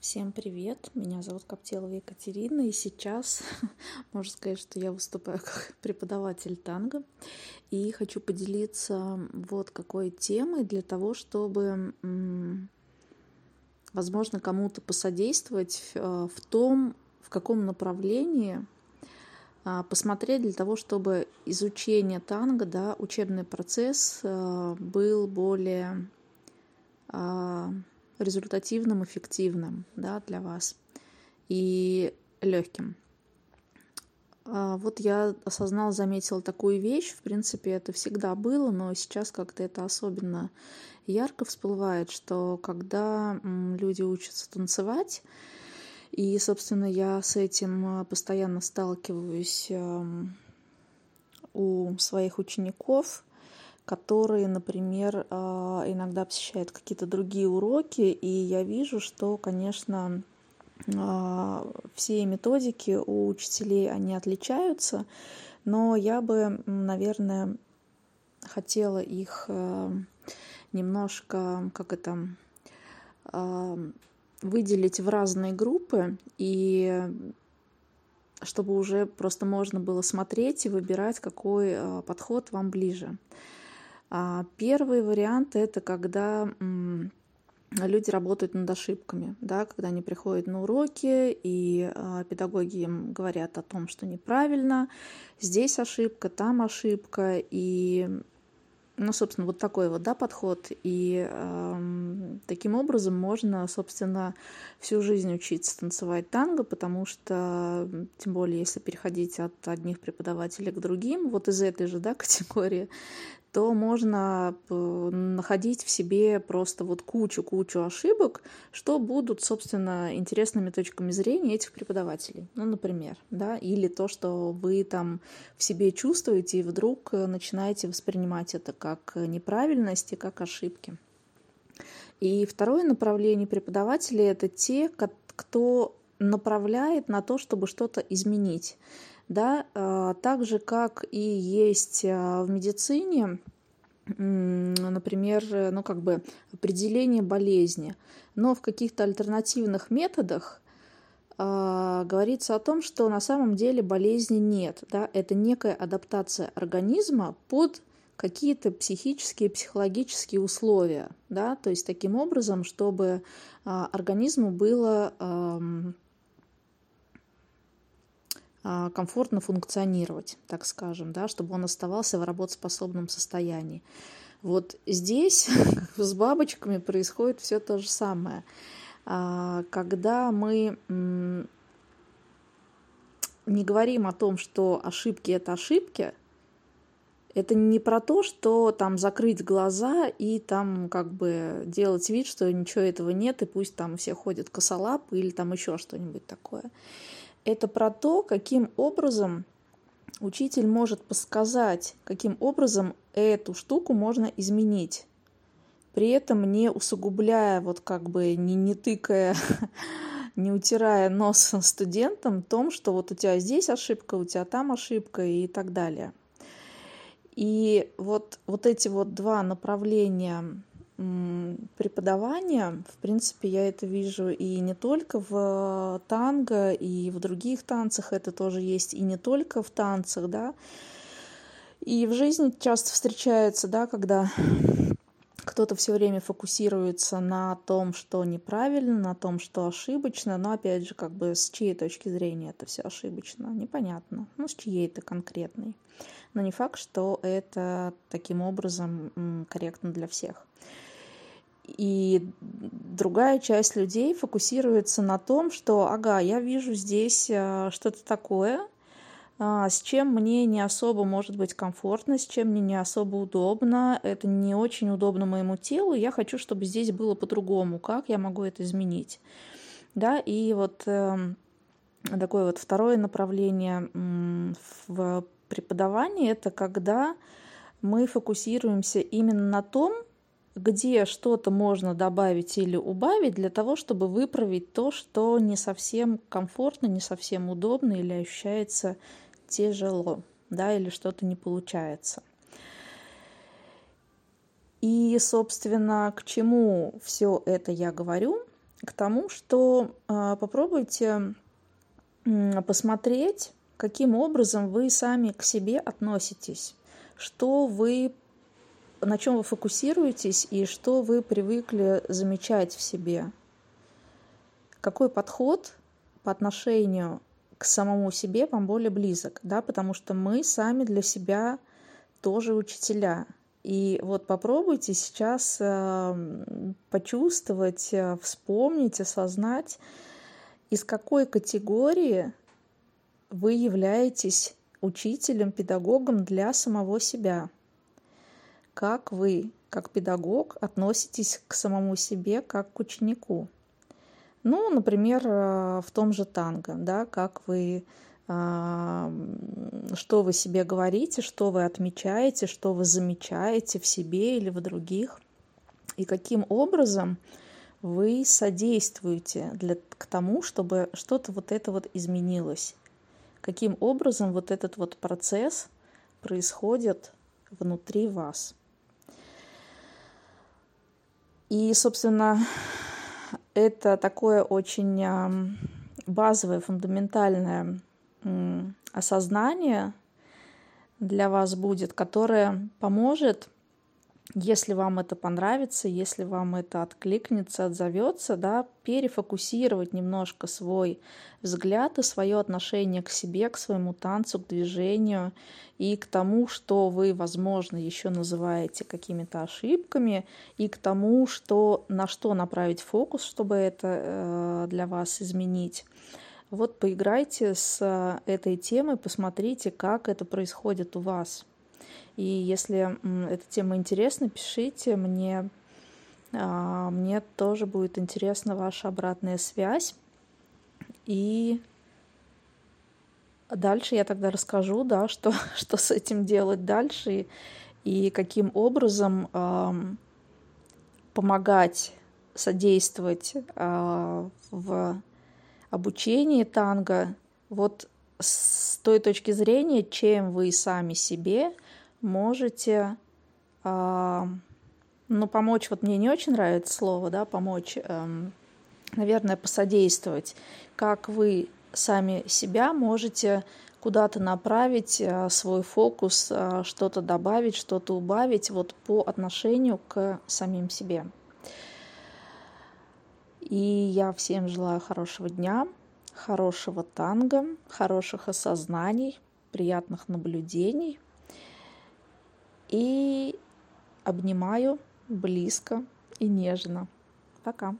Всем привет! Меня зовут Коптелова Екатерина, и сейчас можно сказать, что я выступаю как преподаватель танго. И хочу поделиться вот какой темой для того, чтобы, возможно, кому-то посодействовать э, в том, в каком направлении а, посмотреть для того, чтобы изучение танго, да, учебный процесс э, был более а, результативным, эффективным да, для вас и легким. А, вот я осознал, заметила такую вещь. В принципе, это всегда было, но сейчас как-то это особенно ярко всплывает, что когда люди учатся танцевать, и, собственно, я с этим а, постоянно сталкиваюсь у своих учеников, которые, например, а, иногда посещают какие-то другие уроки, и я вижу, что, конечно, а, все методики у учителей, они отличаются, но я бы, наверное, хотела их а, немножко, как это, выделить в разные группы и чтобы уже просто можно было смотреть и выбирать, какой подход вам ближе. А первый вариант это когда люди работают над ошибками, да, когда они приходят на уроки, и э, педагоги им говорят о том, что неправильно, здесь ошибка, там ошибка, и, ну, собственно, вот такой вот, да, подход, и э, таким образом можно, собственно, всю жизнь учиться танцевать танго, потому что, тем более, если переходить от одних преподавателей к другим, вот из этой же, да, категории, то можно э, находить в себе просто вот кучу-кучу ошибок, что будут, собственно, интересными точками зрения этих преподавателей. Ну, например, да, или то, что вы там в себе чувствуете и вдруг э, начинаете воспринимать это как неправильности, как ошибки. И второе направление преподавателей – это те, кто направляет на то, чтобы что-то изменить да, а, так же, как и есть а, в медицине, например, ну, как бы определение болезни, но в каких-то альтернативных методах э, говорится о том, что на самом деле болезни нет, да, это некая адаптация организма под какие-то психические, психологические условия, да, то есть таким образом, чтобы организму было а, комфортно функционировать, так скажем, да, чтобы он оставался в работоспособном состоянии. Вот здесь с бабочками происходит все то же самое. А, когда мы не говорим о том, что ошибки это ошибки, это не про то, что там закрыть глаза и там как бы делать вид, что ничего этого нет, и пусть там все ходят косолапы или там еще что-нибудь такое это про то, каким образом учитель может подсказать, каким образом эту штуку можно изменить. При этом не усугубляя, вот как бы не, не тыкая, не утирая нос студентам том, что вот у тебя здесь ошибка, у тебя там ошибка и так далее. И вот, вот эти вот два направления преподавания, в принципе, я это вижу и не только в танго, и в других танцах это тоже есть, и не только в танцах, да. И в жизни часто встречается, да, когда кто-то все время фокусируется на том, что неправильно, на том, что ошибочно, но опять же, как бы с чьей точки зрения это все ошибочно, непонятно. Ну, с чьей-то конкретной. Но не факт, что это таким образом корректно для всех. И другая часть людей фокусируется на том, что, ага, я вижу здесь э, что-то такое, а, с чем мне не особо может быть комфортно, с чем мне не особо удобно, это не очень удобно моему телу, я хочу, чтобы здесь было по-другому, как я могу это изменить. Да, и вот э, такое вот второе направление в преподавании, это когда мы фокусируемся именно на том, где что-то можно добавить или убавить для того, чтобы выправить то, что не совсем комфортно, не совсем удобно или ощущается тяжело, да, или что-то не получается. И, собственно, к чему все это я говорю? к тому, что э, попробуйте э, посмотреть, каким образом вы сами к себе относитесь, что вы на чем вы фокусируетесь и что вы привыкли замечать в себе. Какой подход по отношению к самому себе вам более близок, да, потому что мы сами для себя тоже учителя. И вот попробуйте сейчас э, почувствовать, э, вспомнить, осознать, из какой категории вы являетесь учителем, педагогом для самого себя. Как вы, как педагог, относитесь к самому себе, как к ученику. Ну, например, э, в том же танго, да, как вы что вы себе говорите, что вы отмечаете, что вы замечаете в себе или в других, и каким образом вы содействуете для, к тому, чтобы что-то вот это вот изменилось. Каким образом вот этот вот процесс происходит внутри вас. И, собственно, это такое очень базовое, фундаментальное осознание для вас будет, которое поможет, если вам это понравится, если вам это откликнется, отзовется, да, перефокусировать немножко свой взгляд и свое отношение к себе, к своему танцу, к движению и к тому, что вы, возможно, еще называете какими-то ошибками, и к тому, что, на что направить фокус, чтобы это э, для вас изменить. Вот поиграйте с э, этой темой, посмотрите, как это происходит у вас. И если эта тема интересна, пишите мне. А, мне тоже будет интересна ваша обратная связь. И дальше я тогда расскажу, да, что, что с этим делать дальше и, и каким образом э, помогать, содействовать э, в обучении танго вот с той точки зрения, чем вы сами себе можете, э, ну, помочь, вот мне не очень нравится слово, да, помочь, э, наверное, посодействовать, как вы сами себя можете куда-то направить э, свой фокус, э, что-то добавить, что-то убавить вот по отношению к самим себе. И я всем желаю хорошего дня, хорошего танго, хороших осознаний, приятных наблюдений. И обнимаю близко и нежно. Пока.